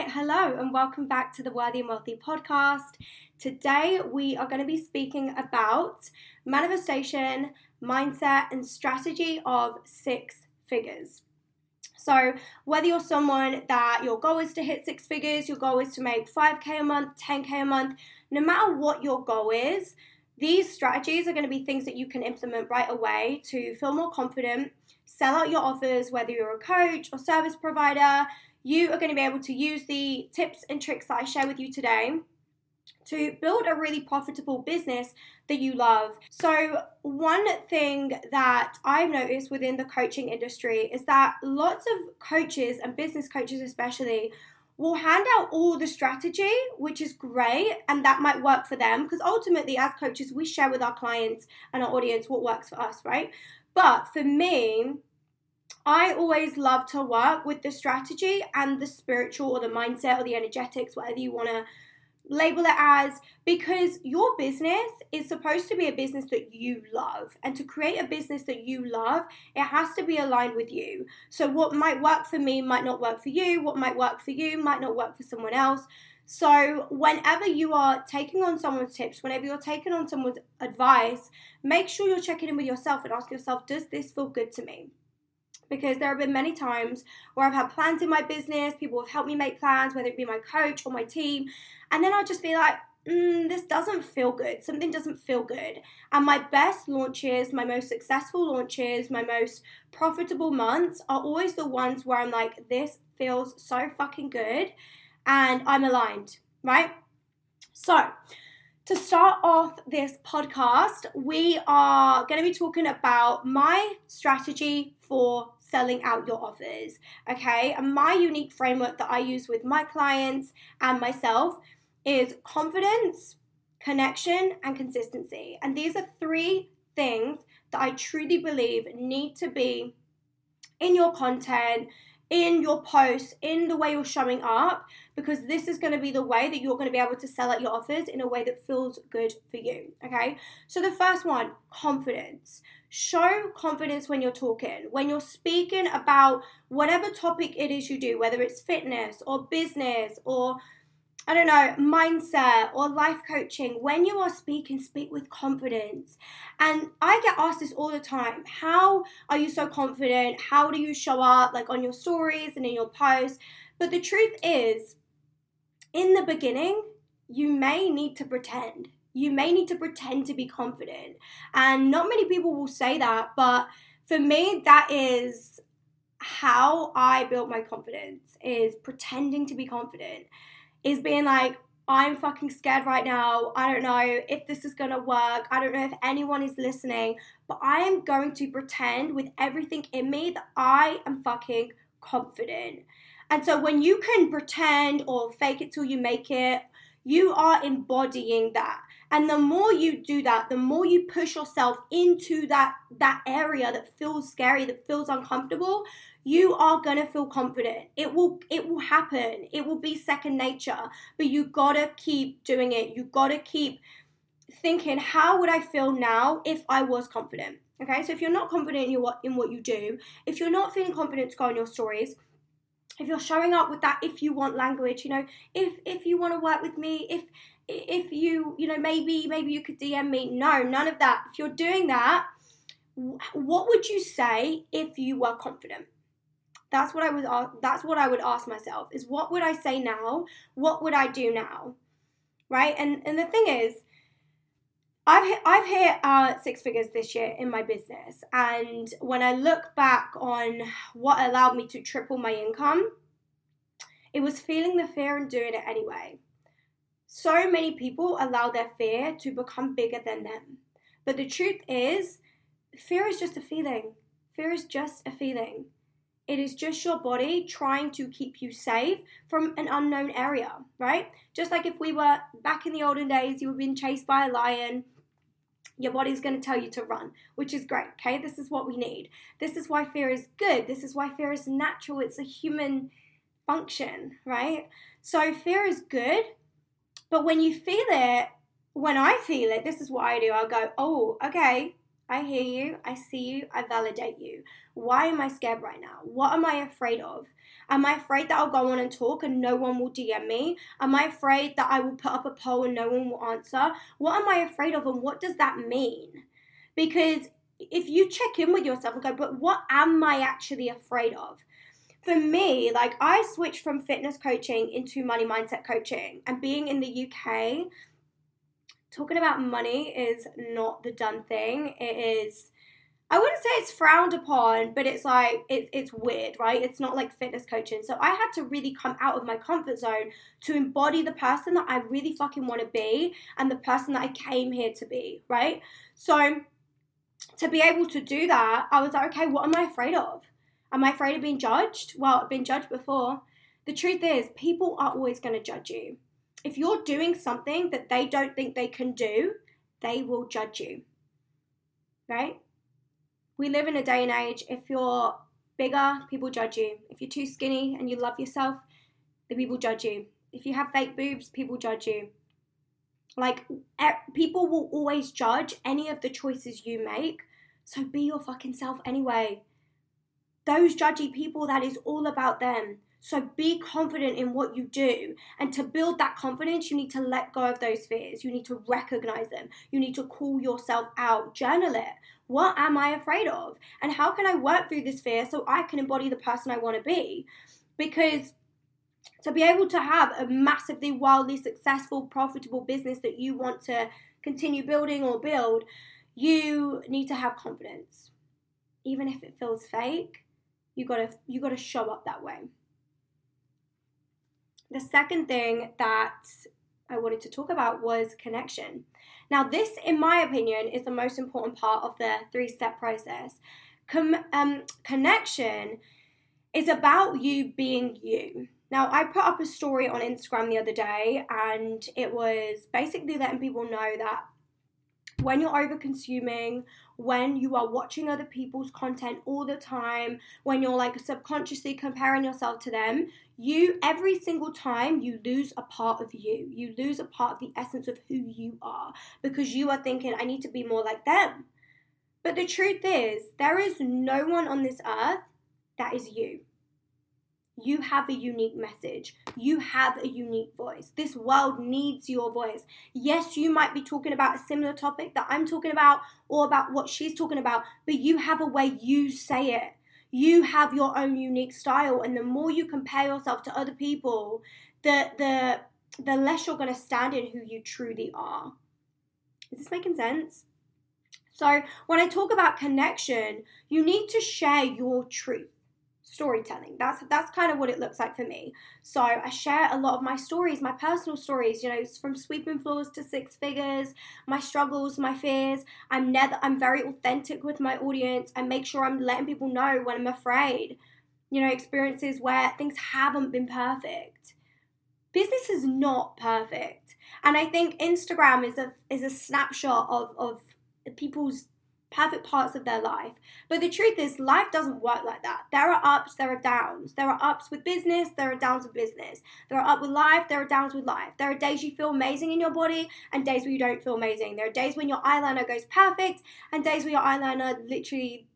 right, hello, and welcome back to the Worthy and Wealthy podcast. Today, we are going to be speaking about manifestation, mindset, and strategy of six figures. So, whether you're someone that your goal is to hit six figures, your goal is to make 5k a month, 10k a month, no matter what your goal is, these strategies are going to be things that you can implement right away to feel more confident, sell out your offers, whether you're a coach or service provider you are going to be able to use the tips and tricks that I share with you today to build a really profitable business that you love. So, one thing that I've noticed within the coaching industry is that lots of coaches and business coaches, especially, will hand out all the strategy, which is great, and that might work for them because ultimately, as coaches, we share with our clients and our audience what works for us, right? But for me, I always love to work with the strategy and the spiritual or the mindset or the energetics, whatever you want to label it as, because your business is supposed to be a business that you love. And to create a business that you love, it has to be aligned with you. So, what might work for me might not work for you, what might work for you might not work for someone else. So, whenever you are taking on someone's tips, whenever you're taking on someone's advice, make sure you're checking in with yourself and ask yourself, does this feel good to me? Because there have been many times where I've had plans in my business, people have helped me make plans, whether it be my coach or my team, and then I'll just be like, mm, this doesn't feel good. Something doesn't feel good. And my best launches, my most successful launches, my most profitable months are always the ones where I'm like, this feels so fucking good and I'm aligned, right? So, to start off this podcast, we are going to be talking about my strategy for selling out your offers. Okay, and my unique framework that I use with my clients and myself is confidence, connection, and consistency. And these are three things that I truly believe need to be in your content, in your posts, in the way you're showing up, because this is going to be the way that you're going to be able to sell out your offers in a way that feels good for you. Okay, so the first one confidence show confidence when you're talking, when you're speaking about whatever topic it is you do, whether it's fitness or business or I don't know, mindset or life coaching, when you are speaking, speak with confidence. And I get asked this all the time How are you so confident? How do you show up, like on your stories and in your posts? But the truth is, in the beginning, you may need to pretend you may need to pretend to be confident. And not many people will say that, but for me, that is how I built my confidence is pretending to be confident. Is being like, I'm fucking scared right now. I don't know if this is gonna work. I don't know if anyone is listening, but I am going to pretend with everything in me that I am fucking confident. And so when you can pretend or fake it till you make it, you are embodying that. And the more you do that, the more you push yourself into that that area that feels scary, that feels uncomfortable, you are going to feel confident. It will it will happen. It will be second nature, but you got to keep doing it. You got to keep thinking, how would I feel now if I was confident? Okay? So if you're not confident in what in what you do, if you're not feeling confident to go on your stories, if you're showing up with that if you want language you know if if you want to work with me if if you you know maybe maybe you could dm me no none of that if you're doing that what would you say if you were confident that's what i would that's what i would ask myself is what would i say now what would i do now right and and the thing is I've hit, I've hit uh, six figures this year in my business, and when I look back on what allowed me to triple my income, it was feeling the fear and doing it anyway. So many people allow their fear to become bigger than them. But the truth is, fear is just a feeling. Fear is just a feeling. It is just your body trying to keep you safe from an unknown area, right? Just like if we were back in the olden days, you were being chased by a lion, your body's going to tell you to run, which is great, okay? This is what we need. This is why fear is good. This is why fear is natural. It's a human function, right? So fear is good, but when you feel it, when I feel it, this is what I do. I'll go, oh, okay, I hear you. I see you. I validate you. Why am I scared right now? What am I afraid of? Am I afraid that I'll go on and talk and no one will DM me? Am I afraid that I will put up a poll and no one will answer? What am I afraid of and what does that mean? Because if you check in with yourself and go, but what am I actually afraid of? For me, like I switched from fitness coaching into money mindset coaching and being in the UK talking about money is not the done thing. It is I wouldn't say it's frowned upon, but it's like it's it's weird, right? It's not like fitness coaching. So I had to really come out of my comfort zone to embody the person that I really fucking want to be and the person that I came here to be, right? So to be able to do that, I was like, okay, what am I afraid of? Am I afraid of being judged? Well, I've been judged before. The truth is, people are always going to judge you if you're doing something that they don't think they can do, they will judge you. Right? We live in a day and age, if you're bigger, people judge you. If you're too skinny and you love yourself, the people judge you. If you have fake boobs, people judge you. Like, people will always judge any of the choices you make. So be your fucking self anyway. Those judgy people, that is all about them. So be confident in what you do. And to build that confidence, you need to let go of those fears. You need to recognize them. You need to call yourself out, journal it. What am I afraid of? And how can I work through this fear so I can embody the person I want to be? Because to be able to have a massively, wildly successful, profitable business that you want to continue building or build, you need to have confidence. Even if it feels fake, you gotta you gotta show up that way. The second thing that I wanted to talk about was connection. Now, this, in my opinion, is the most important part of the three step process. Com- um, connection is about you being you. Now, I put up a story on Instagram the other day, and it was basically letting people know that when you're over consuming, when you are watching other people's content all the time, when you're like subconsciously comparing yourself to them, you every single time you lose a part of you. You lose a part of the essence of who you are because you are thinking, I need to be more like them. But the truth is, there is no one on this earth that is you. You have a unique message. You have a unique voice. This world needs your voice. Yes, you might be talking about a similar topic that I'm talking about or about what she's talking about, but you have a way you say it. You have your own unique style, and the more you compare yourself to other people, the the the less you're going to stand in who you truly are. Is this making sense? So, when I talk about connection, you need to share your truth storytelling. That's that's kind of what it looks like for me. So I share a lot of my stories, my personal stories, you know, from sweeping floors to six figures, my struggles, my fears. I'm never I'm very authentic with my audience. I make sure I'm letting people know when I'm afraid. You know, experiences where things haven't been perfect. Business is not perfect. And I think Instagram is a is a snapshot of of people's perfect parts of their life. But the truth is, life doesn't work like that. There are ups, there are downs. There are ups with business, there are downs with business. There are up with life, there are downs with life. There are days you feel amazing in your body and days where you don't feel amazing. There are days when your eyeliner goes perfect and days where your eyeliner literally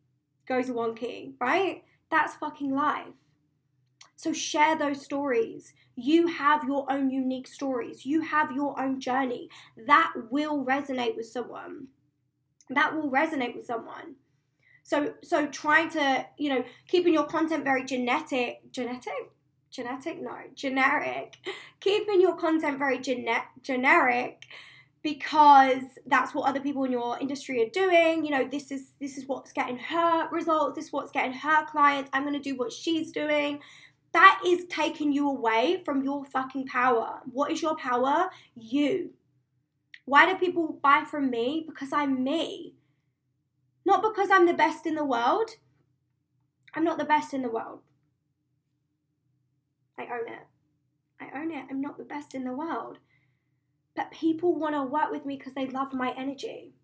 goes wonky, right? That's fucking life. So share those stories. You have your own unique stories. You have your own journey. That will resonate with someone that will resonate with someone. So so trying to, you know, keeping your content very genetic, genetic, genetic, no, generic. Keeping your content very gene- generic because that's what other people in your industry are doing. You know, this is this is what's getting her results, this is what's getting her clients. I'm going to do what she's doing. That is taking you away from your fucking power. What is your power? You. Why do people buy from me? Because I'm me. Not because I'm the best in the world. I'm not the best in the world. I own it. I own it. I'm not the best in the world. But people want to work with me because they love my energy.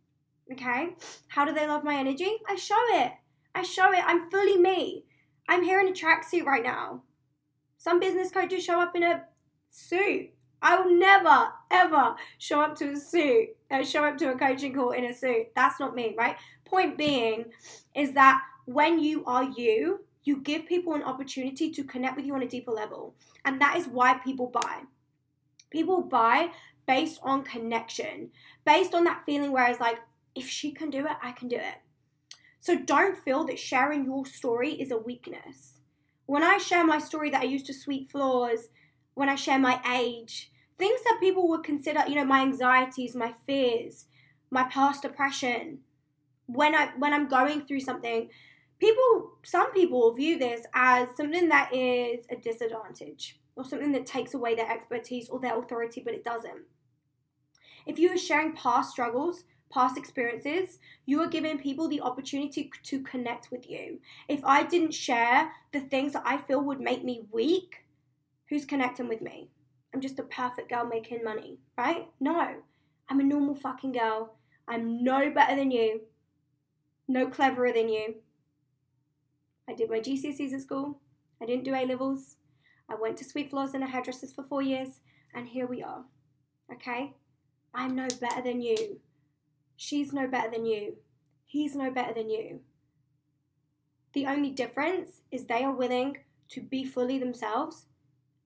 Okay? How do they love my energy? I show it. I show it. I'm fully me. I'm here in a tracksuit right now. Some business coaches show up in a suit. I will never, ever show up to a suit, uh, show up to a coaching call in a suit. That's not me, right? point being is that when you are you, you give people an opportunity to connect with you on a deeper level. And that is why people buy. People buy based on connection, based on that feeling where it's like, if she can do it, I can do it. So don't feel that sharing your story is a weakness. When I share my story that I used to sweep floors, when I share my age, things that people would consider, you know, my anxieties, my fears, my past depression, when I when I'm going through something, people some people view this as something that is a disadvantage or something that takes away their expertise or their authority, but it doesn't. If you are sharing past struggles, past experiences, you are giving people the opportunity to connect with you. If I didn't share the things that I feel would make me weak, who's connecting with me? I'm just a perfect girl making money, right? No, I'm a normal fucking girl. I'm no better than you, no cleverer than you. I did my GCSEs at school. I didn't do A levels. I went to sweep floors and a hairdresser's for four years, and here we are. Okay? I'm no better than you. She's no better than you. He's no better than you. The only difference is they are willing to be fully themselves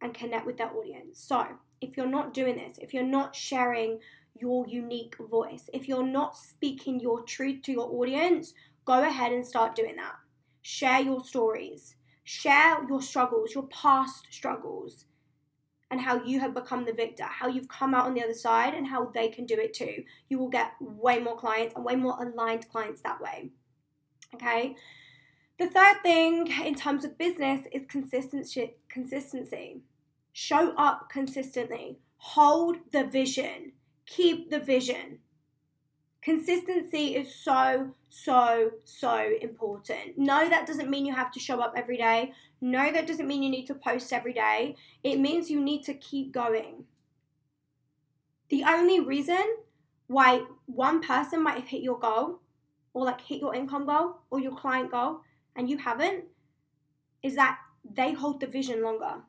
and connect with their audience. So, if you're not doing this, if you're not sharing your unique voice, if you're not speaking your truth to your audience, go ahead and start doing that. Share your stories, share your struggles, your past struggles, and how you have become the victor, how you've come out on the other side, and how they can do it too. You will get way more clients and way more aligned clients that way. Okay. The third thing in terms of business is consistency. Consistency. Show up consistently. Hold the vision. Keep the vision. Consistency is so, so, so important. No, that doesn't mean you have to show up every day. No, that doesn't mean you need to post every day. It means you need to keep going. The only reason why one person might have hit your goal or like hit your income goal or your client goal and you haven't is that they hold the vision longer.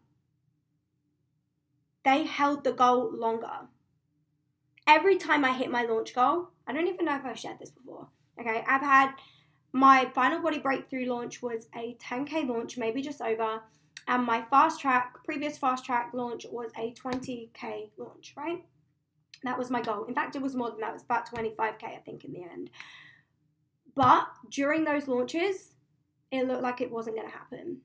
They held the goal longer every time I hit my launch goal, I don't even know if I've shared this before. Okay, I've had my final body breakthrough launch was a 10k launch, maybe just over, and my fast track, previous fast track launch was a 20k launch, right? That was my goal. In fact, it was more than that, it was about 25k, I think, in the end. But during those launches, it looked like it wasn't going to happen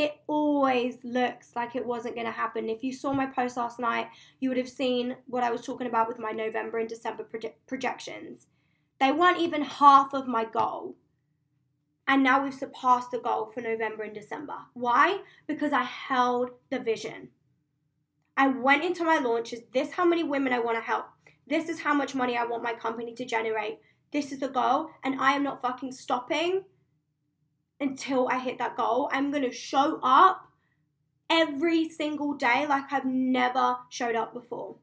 it always looks like it wasn't going to happen. If you saw my post last night, you would have seen what I was talking about with my November and December proje- projections. They weren't even half of my goal. And now we've surpassed the goal for November and December. Why? Because I held the vision. I went into my launches. This how many women I want to help. This is how much money I want my company to generate. This is the goal, and I am not fucking stopping until I hit that goal. I'm going to show up every single day like I've never showed up before.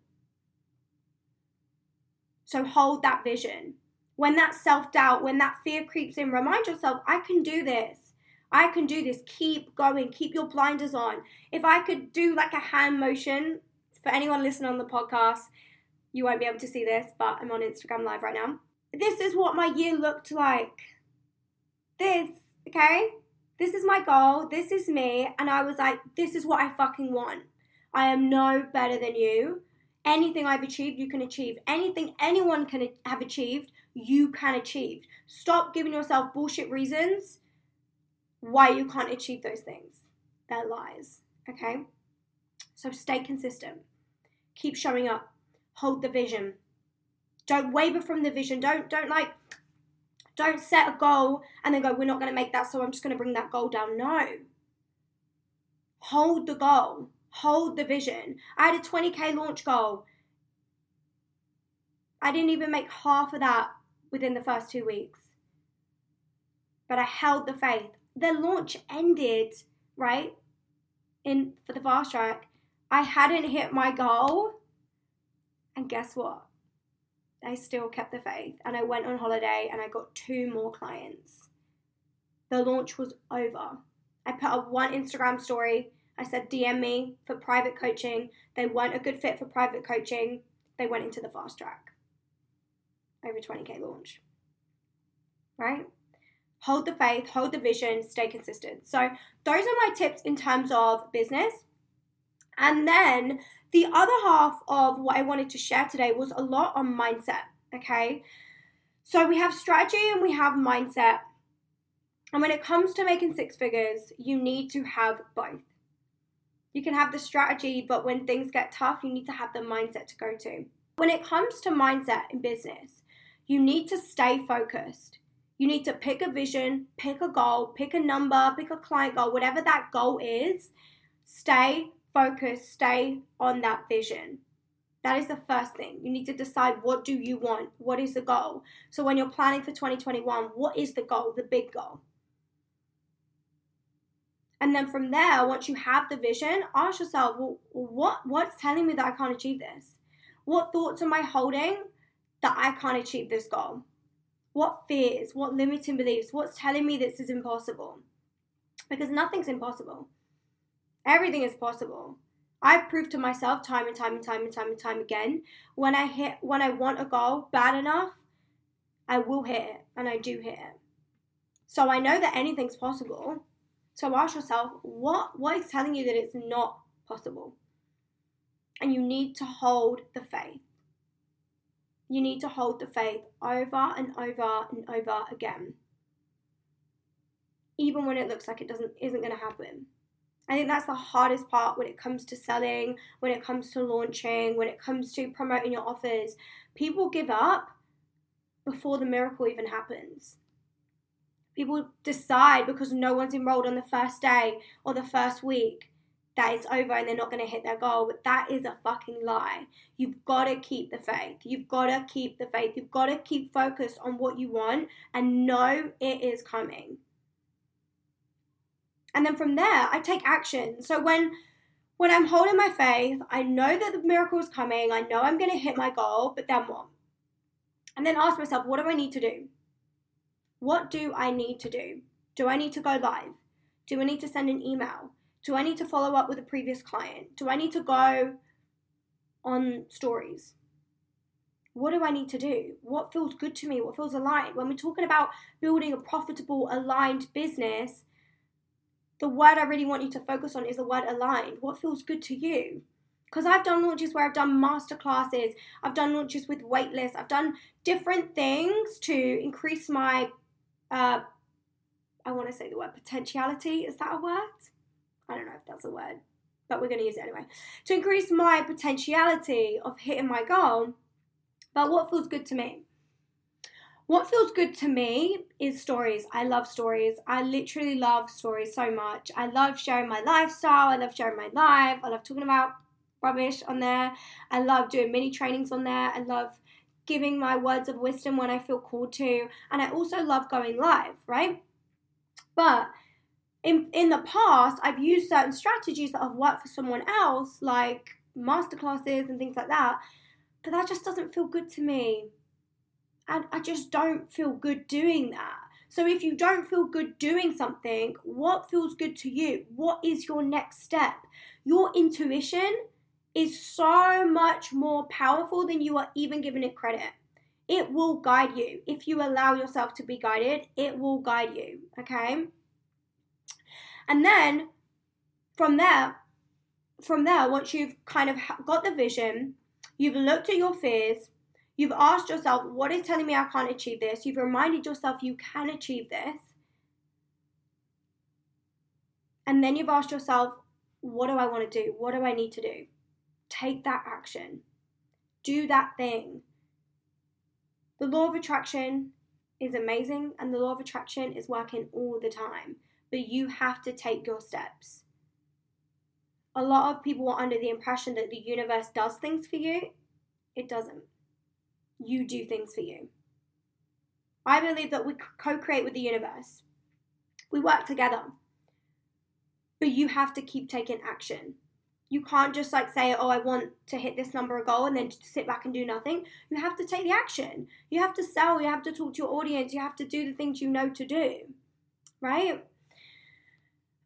So hold that vision. When that self doubt, when that fear creeps in, remind yourself, I can do this. I can do this. Keep going. Keep your blinders on. If I could do like a hand motion for anyone listening on the podcast, you won't be able to see this, but I'm on Instagram Live right now. This is what my year looked like. This okay? This is my goal. This is me. And I was like, this is what I fucking want. I am no better than you. Anything I've achieved, you can achieve. Anything anyone can have achieved, you can achieve. Stop giving yourself bullshit reasons why you can't achieve those things. They're lies, okay? So stay consistent. Keep showing up. Hold the vision. Don't waver from the vision. Don't don't like don't set a goal and then go, we're not going to make that, so I'm just going to bring that goal down. No. Hold the goal, hold the vision. I had a 20k launch goal. I didn't even make half of that within the first two weeks. But I held the faith. The launch ended, right? In for the fast track. I hadn't hit my goal. And guess what? I still kept the faith and I went on holiday and I got two more clients. The launch was over. I put up one Instagram story. I said, DM me for private coaching. They weren't a good fit for private coaching. They went into the fast track. Over 20k launch. right? Hold the faith, hold the vision, stay consistent. So, those are my tips in terms of business. And then the other half of what I wanted to share today was a lot on mindset, okay? So, we have strategy and we have mindset. And when it comes to making six figures, you need to have both. You can have the strategy, but when things get tough, you need to have the mindset to go to. When it comes to mindset in business, you need to stay focused. You need to pick a vision, pick a goal, pick a number, pick a client goal, whatever that goal is. Stay focused, stay on that vision. That is the first thing. You need to decide what do you want? What is the goal? So when you're planning for 2021, what is the goal, the big goal? And then from there, once you have the vision, ask yourself, well, what what's telling me that I can't achieve this? What thoughts am I holding that I can't achieve this goal? What fears, what limiting beliefs, what's telling me this is impossible? Because nothing's impossible. Everything is possible. I've proved to myself time and time and time and time and time again when I hit when I want a goal bad enough, I will hit it and I do hit it. So I know that anything's possible. So ask yourself, what what is telling you that it's not possible? And you need to hold the faith. You need to hold the faith over and over and over again. Even when it looks like it doesn't isn't going to happen. I think that's the hardest part when it comes to selling, when it comes to launching, when it comes to promoting your offers. People give up before the miracle even happens people decide because no one's enrolled on the first day or the first week that it's over and they're not going to hit their goal. But that is a fucking lie. You've got to keep the faith. You've got to keep the faith. You've got to keep focused on what you want and know it is coming. And then from there, I take action. So when when I'm holding my faith, I know that the miracle is coming. I know I'm going to hit my goal, but then what? And then ask myself, what do I need to do? What do I need to do? Do I need to go live? Do I need to send an email? Do I need to follow up with a previous client? Do I need to go on stories? What do I need to do? What feels good to me? What feels aligned? When we're talking about building a profitable, aligned business, the word I really want you to focus on is the word aligned. What feels good to you? Because I've done launches where I've done master classes, I've done launches with waitlists, I've done different things to increase my uh, I want to say the word potentiality. Is that a word? I don't know if that's a word, but we're going to use it anyway. To increase my potentiality of hitting my goal. But what feels good to me? What feels good to me is stories. I love stories. I literally love stories so much. I love sharing my lifestyle. I love sharing my life. I love talking about rubbish on there. I love doing mini trainings on there. I love giving my words of wisdom when I feel called to. And I also love going live, right? But in, in the past, I've used certain strategies that have worked for someone else, like masterclasses and things like that. But that just doesn't feel good to me. And I just don't feel good doing that. So if you don't feel good doing something, what feels good to you? What is your next step? Your intuition is so much more powerful than you are even giving it credit. It will guide you. If you allow yourself to be guided, it will guide you, okay? And then from there, from there, once you've kind of got the vision, you've looked at your fears, you've asked yourself, what is telling me I can't achieve this? You've reminded yourself you can achieve this. And then you've asked yourself, what do I want to do? What do I need to do? Take that action. Do that thing. The law of attraction is amazing and the law of attraction is working all the time, but you have to take your steps. A lot of people are under the impression that the universe does things for you. It doesn't. You do things for you. I believe that we co create with the universe. We work together. But you have to keep taking action. You can't just like say, oh, I want to hit this number of goal and then sit back and do nothing. You have to take the action. You have to sell. You have to talk to your audience. You have to do the things you know to do. Right?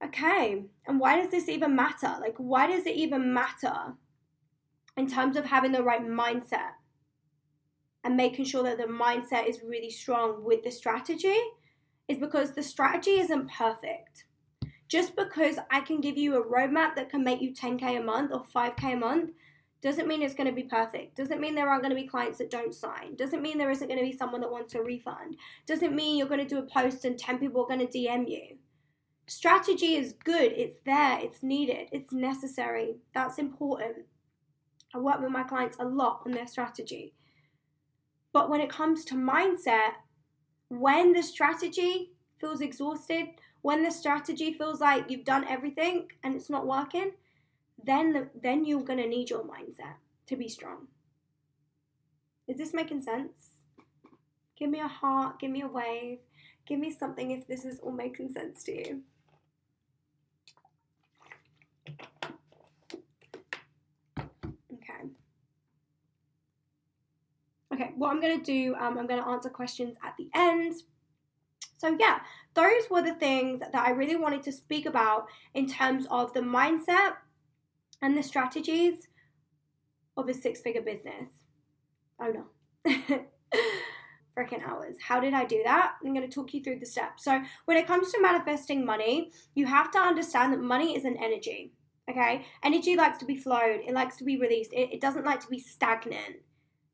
Okay. And why does this even matter? Like, why does it even matter in terms of having the right mindset? And making sure that the mindset is really strong with the strategy is because the strategy isn't perfect. Just because I can give you a roadmap that can make you 10K a month or 5K a month doesn't mean it's going to be perfect. Doesn't mean there aren't going to be clients that don't sign. Doesn't mean there isn't going to be someone that wants a refund. Doesn't mean you're going to do a post and 10 people are going to DM you. Strategy is good. It's there. It's needed. It's necessary. That's important. I work with my clients a lot on their strategy. But when it comes to mindset, when the strategy feels exhausted, when the strategy feels like you've done everything and it's not working, then the, then you're going to need your mindset to be strong. Is this making sense? Give me a heart, give me a wave, give me something if this is all making sense to you. Okay, what I'm going to do, um, I'm going to answer questions at the end. So, yeah, those were the things that I really wanted to speak about in terms of the mindset and the strategies of a six figure business. Oh no. Freaking hours. How did I do that? I'm going to talk you through the steps. So, when it comes to manifesting money, you have to understand that money is an energy. Okay? Energy likes to be flowed, it likes to be released, it, it doesn't like to be stagnant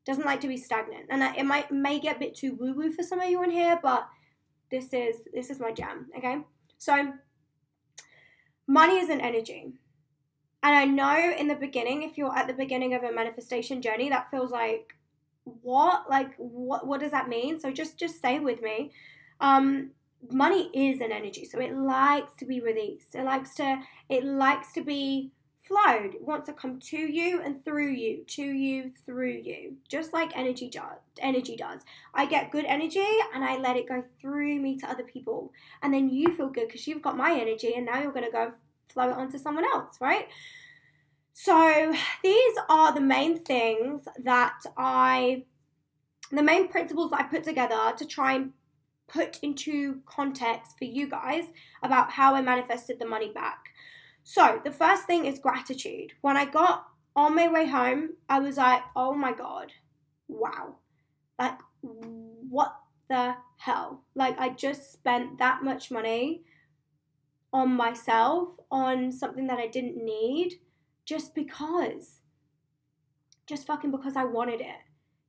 doesn't like to be stagnant. And it might may get a bit too woo woo for some of you in here, but this is this is my jam. Okay, so money is an energy. And I know in the beginning, if you're at the beginning of a manifestation journey, that feels like what? Like what what does that mean? So just just stay with me. Um money is an energy. So it likes to be released. It likes to it likes to be flowed. It wants to come to you and through you, to you, through you, just like energy does. Energy does. I get good energy and I let it go through me to other people, and then you feel good because you've got my energy, and now you're going to go flow it onto someone else, right? So these are the main things that I, the main principles that I put together to try and put into context for you guys about how I manifested the money back. So, the first thing is gratitude. When I got on my way home, I was like, oh my God, wow. Like, what the hell? Like, I just spent that much money on myself, on something that I didn't need, just because. Just fucking because I wanted it.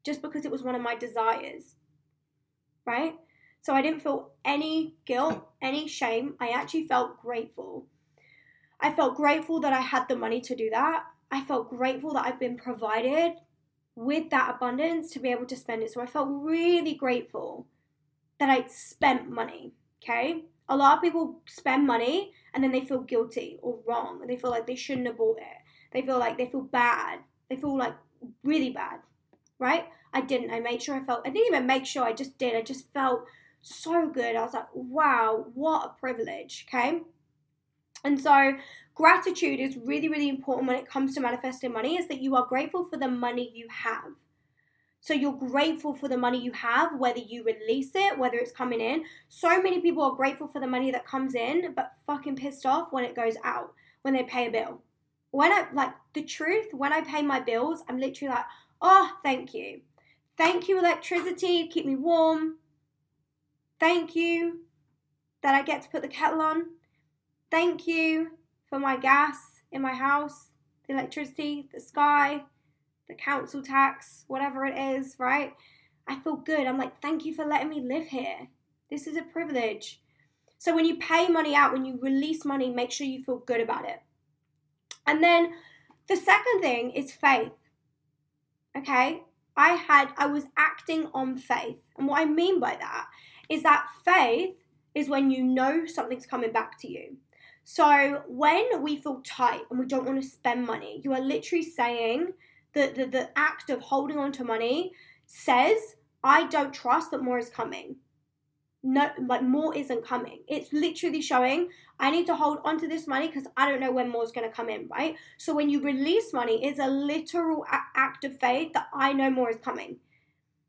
Just because it was one of my desires. Right? So I didn't feel any guilt, any shame. I actually felt grateful. I felt grateful that I had the money to do that. I felt grateful that I've been provided with that abundance to be able to spend it. So I felt really grateful that I spent money. Okay. A lot of people spend money and then they feel guilty or wrong. They feel like they shouldn't have bought it. They feel like they feel bad. They feel like really bad. Right? I didn't. I made sure I felt, I didn't even make sure, I just did. I just felt so good. I was like, wow, what a privilege. Okay. And so, gratitude is really, really important when it comes to manifesting money, is that you are grateful for the money you have. So, you're grateful for the money you have, whether you release it, whether it's coming in. So many people are grateful for the money that comes in, but fucking pissed off when it goes out, when they pay a bill. When I, like, the truth, when I pay my bills, I'm literally like, oh, thank you. Thank you, electricity, keep me warm. Thank you that I get to put the kettle on. Thank you for my gas in my house, the electricity, the sky, the council tax, whatever it is, right? I feel good. I'm like, thank you for letting me live here. This is a privilege. So when you pay money out, when you release money, make sure you feel good about it. And then the second thing is faith. Okay? I had I was acting on faith. And what I mean by that is that faith is when you know something's coming back to you. So when we feel tight and we don't want to spend money, you are literally saying that the, the act of holding on to money says, I don't trust that more is coming. No, like more isn't coming. It's literally showing I need to hold on to this money because I don't know when more is going to come in, right? So when you release money, it's a literal act of faith that I know more is coming.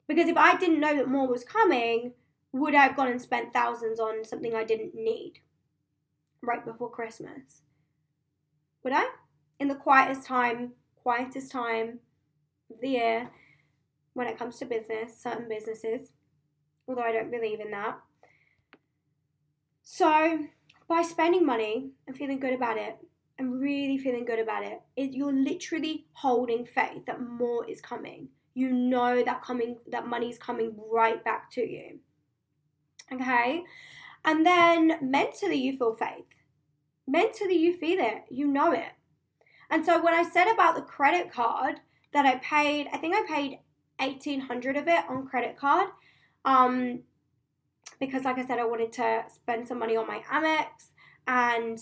Because if I didn't know that more was coming, would I have gone and spent thousands on something I didn't need? Right before Christmas. Would I? In the quietest time, quietest time of the year, when it comes to business, certain businesses, although I don't believe in that. So, by spending money and feeling good about it, and really feeling good about it, it you're literally holding faith that more is coming. You know that coming that money's coming right back to you. Okay? And then mentally you feel faith. Mentally you feel it. You know it. And so when I said about the credit card that I paid, I think I paid 1800 of it on credit card. Um because like I said I wanted to spend some money on my Amex and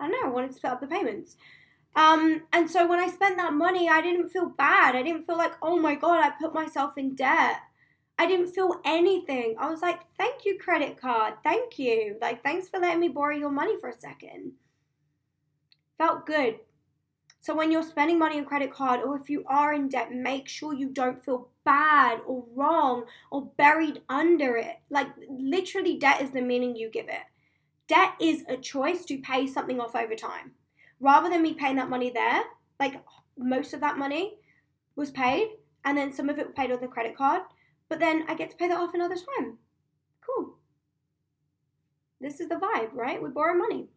I don't know, I wanted to split up the payments. Um, and so when I spent that money, I didn't feel bad. I didn't feel like, oh my God, I put myself in debt. I didn't feel anything. I was like, thank you, credit card. Thank you. Like, thanks for letting me borrow your money for a second. Felt good. So when you're spending money on credit card or if you are in debt, make sure you don't feel bad or wrong or buried under it. Like literally debt is the meaning you give it. Debt is a choice to pay something off over time. Rather than me paying that money there, like most of that money was paid and then some of it paid on the credit card, but then I get to pay that off another time. Cool. This is the vibe, right? We borrow money.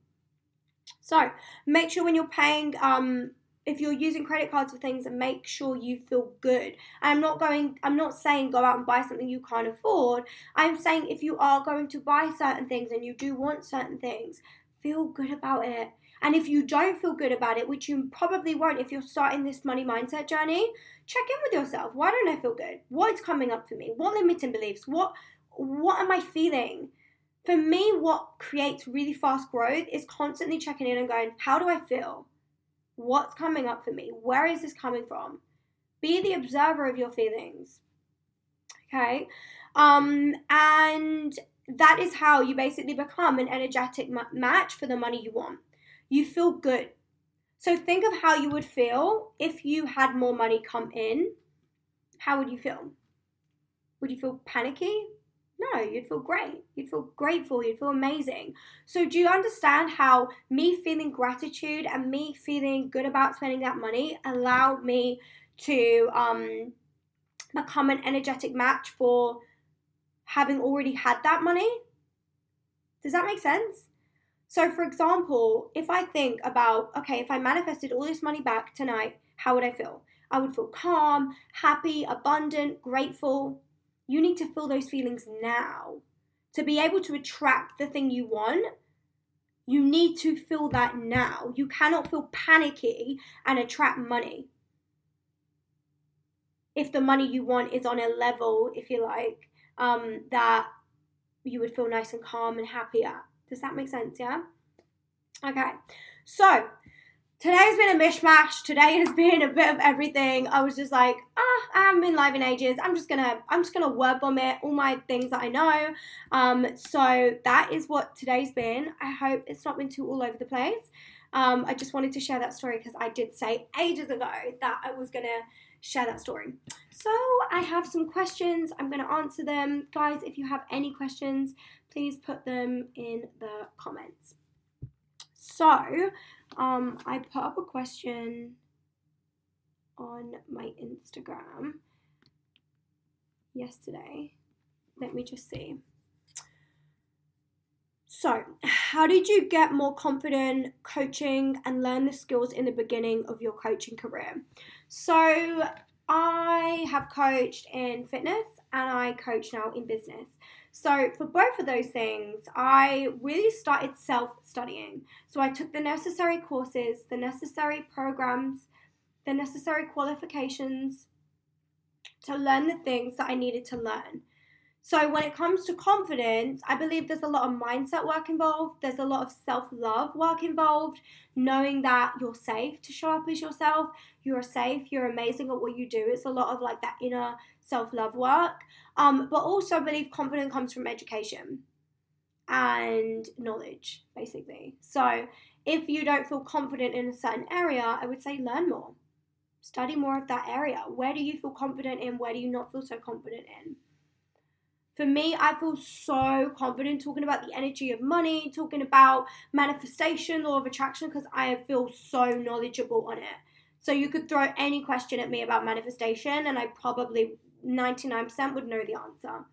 So make sure when you're paying um, if you're using credit cards for things make sure you feel good. I'm not going I'm not saying go out and buy something you can't afford. I'm saying if you are going to buy certain things and you do want certain things, feel good about it. And if you don't feel good about it, which you probably won't if you're starting this money mindset journey, check in with yourself. Why don't I feel good? What is coming up for me? What limiting beliefs? What what am I feeling? For me, what creates really fast growth is constantly checking in and going, how do I feel? What's coming up for me? Where is this coming from? Be the observer of your feelings. Okay? Um, and that is how you basically become an energetic match for the money you want. You feel good. So think of how you would feel if you had more money come in. How would you feel? Would you feel panicky? No, you'd feel great. You'd feel grateful. You'd feel amazing. So, do you understand how me feeling gratitude and me feeling good about spending that money allowed me to um, become an energetic match for having already had that money? Does that make sense? So, for example, if I think about, okay, if I manifested all this money back tonight, how would I feel? I would feel calm, happy, abundant, grateful. You need to feel those feelings now. To be able to attract the thing you want, you need to feel that now. You cannot feel panicky and attract money. If the money you want is on a level, if you like, um, that you would feel nice and calm and happy at. Does that make sense? Yeah? Okay. So, today's been a mishmash. Today has been a bit of everything. I was just like, ah, I haven't been live in ages. I'm just gonna, I'm just gonna word vomit all my things that I know. Um, so that is what today's been. I hope it's not been too all over the place. Um, I just wanted to share that story because I did say ages ago that I was gonna share that story. So I have some questions. I'm gonna answer them, guys. If you have any questions, please put them in the comments. So um, I put up a question on my Instagram yesterday. Let me just see. So, how did you get more confident coaching and learn the skills in the beginning of your coaching career? So, I have coached in fitness and I coach now in business. So, for both of those things, I really started self studying. So, I took the necessary courses, the necessary programs, the necessary qualifications to learn the things that I needed to learn. So, when it comes to confidence, I believe there's a lot of mindset work involved. There's a lot of self love work involved, knowing that you're safe to show up as yourself. You're safe, you're amazing at what you do. It's a lot of like that inner self love work. Um, but also, I believe confidence comes from education and knowledge, basically. So, if you don't feel confident in a certain area, I would say learn more. Study more of that area. Where do you feel confident in? Where do you not feel so confident in? For me, I feel so confident talking about the energy of money, talking about manifestation, law of attraction, because I feel so knowledgeable on it. So you could throw any question at me about manifestation, and I probably 99% would know the answer.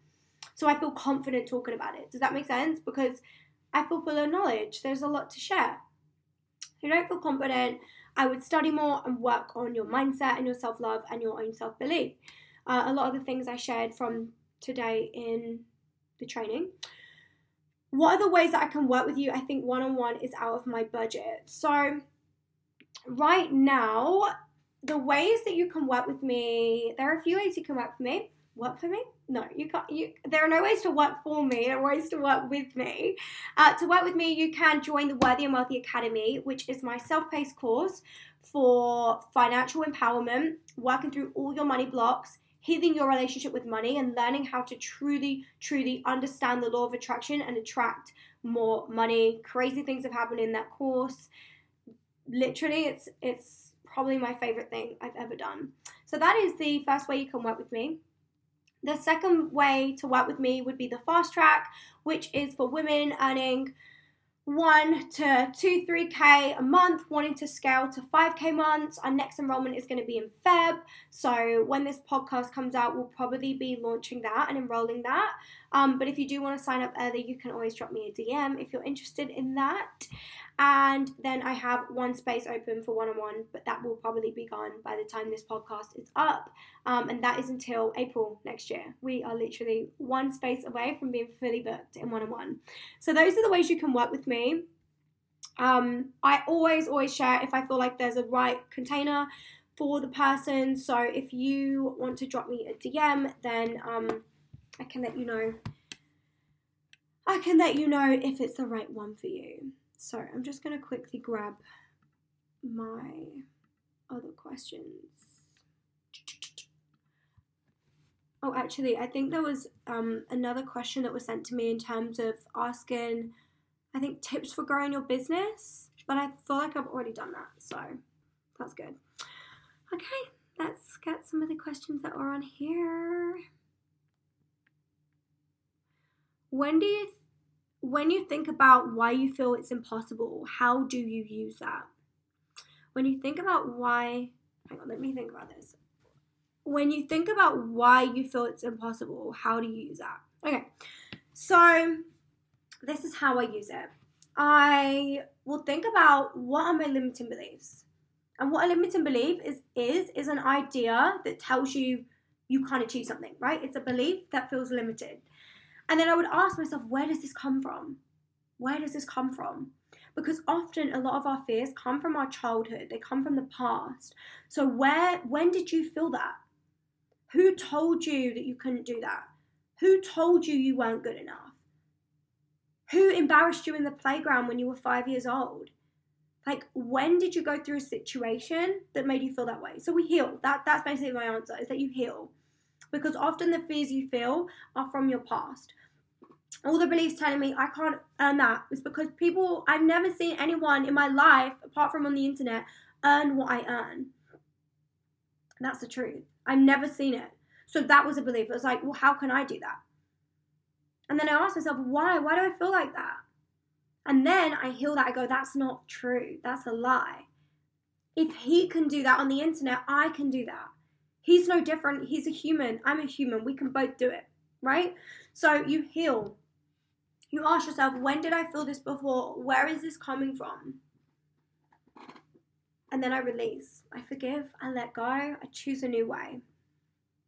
So I feel confident talking about it. Does that make sense? Because I feel full of knowledge. There's a lot to share. If you don't feel confident, I would study more and work on your mindset and your self love and your own self belief. Uh, a lot of the things I shared from today in the training. What are the ways that I can work with you? I think one on one is out of my budget. So, right now, the ways that you can work with me, there are a few ways you can work with me work for me? No, you can't. You there are no ways to work for me. There are ways to work with me. Uh, to work with me, you can join the Worthy and Wealthy Academy, which is my self-paced course for financial empowerment, working through all your money blocks, healing your relationship with money, and learning how to truly, truly understand the law of attraction and attract more money. Crazy things have happened in that course. Literally, it's it's probably my favorite thing I've ever done. So that is the first way you can work with me. The second way to work with me would be the fast track, which is for women earning one to two, three K a month, wanting to scale to 5K months. Our next enrollment is going to be in Feb. So when this podcast comes out, we'll probably be launching that and enrolling that. Um, but if you do want to sign up early, you can always drop me a DM if you're interested in that. And then I have one space open for one on one, but that will probably be gone by the time this podcast is up. Um, and that is until April next year. We are literally one space away from being fully booked in one on one. So, those are the ways you can work with me. Um, I always, always share if I feel like there's a right container for the person. So, if you want to drop me a DM, then um, I can let you know. I can let you know if it's the right one for you. So I'm just going to quickly grab my other questions. Oh, actually, I think there was um, another question that was sent to me in terms of asking, I think, tips for growing your business. But I feel like I've already done that, so that's good. Okay, let's get some of the questions that are on here. When do you when you think about why you feel it's impossible, how do you use that? When you think about why, hang on, let me think about this. When you think about why you feel it's impossible, how do you use that? Okay, so this is how I use it. I will think about what are my limiting beliefs. And what a limiting belief is is is an idea that tells you you can't achieve something, right? It's a belief that feels limited. And then I would ask myself, where does this come from? Where does this come from? Because often a lot of our fears come from our childhood, they come from the past. So where when did you feel that? Who told you that you couldn't do that? Who told you you weren't good enough? Who embarrassed you in the playground when you were 5 years old? Like when did you go through a situation that made you feel that way? So we heal. That that's basically my answer is that you heal because often the fears you feel are from your past. All the beliefs telling me I can't earn that is because people, I've never seen anyone in my life, apart from on the internet, earn what I earn. That's the truth. I've never seen it. So that was a belief. It was like, well, how can I do that? And then I asked myself, why? Why do I feel like that? And then I heal that. I go, that's not true. That's a lie. If he can do that on the internet, I can do that. He's no different. He's a human. I'm a human. We can both do it, right? So you heal. You ask yourself, when did I feel this before? Where is this coming from? And then I release. I forgive. I let go. I choose a new way.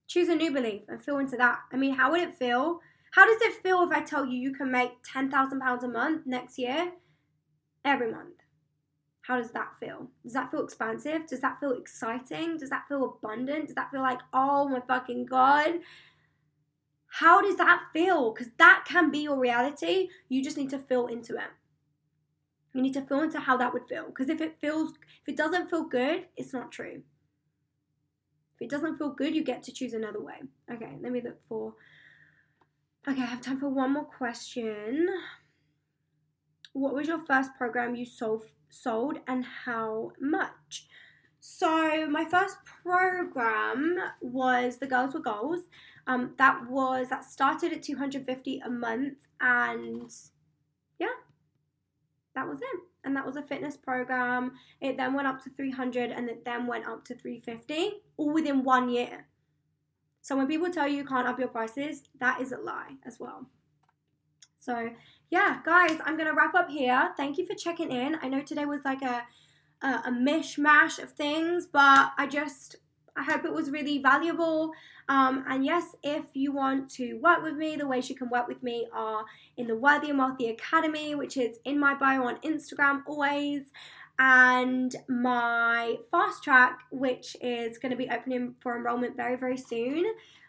Choose a new belief and feel into that. I mean, how would it feel? How does it feel if I tell you you can make £10,000 a month next year? Every month. How does that feel? Does that feel expansive? Does that feel exciting? Does that feel abundant? Does that feel like, oh my fucking God? How does that feel? Because that can be your reality. You just need to feel into it. You need to feel into how that would feel. Because if it feels, if it doesn't feel good, it's not true. If it doesn't feel good, you get to choose another way. Okay, let me look for. Okay, I have time for one more question. What was your first program you sold sold and how much. So my first program was the Girls with Goals. Um, that was that started at 250 a month, and yeah, that was it. And that was a fitness program. It then went up to 300, and it then went up to 350, all within one year. So when people tell you you can't up your prices, that is a lie as well. So yeah, guys, I'm gonna wrap up here. Thank you for checking in. I know today was like a a, a mishmash of things, but I just I hope it was really valuable. Um, and yes, if you want to work with me, the ways you can work with me are in the Worthy and Wealthy Academy, which is in my bio on Instagram always, and my fast track, which is going to be opening for enrollment very, very soon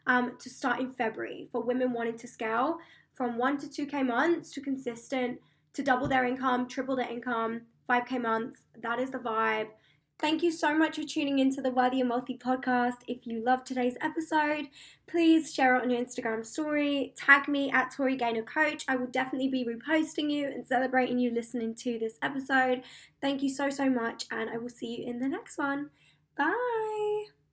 um, to start in February for women wanting to scale from 1 to 2K months to consistent to double their income, triple their income, 5K months. That is the vibe. Thank you so much for tuning into the Worthy and Wealthy podcast. If you loved today's episode, please share it on your Instagram story. Tag me at Tori Gaynor Coach. I will definitely be reposting you and celebrating you listening to this episode. Thank you so, so much, and I will see you in the next one. Bye.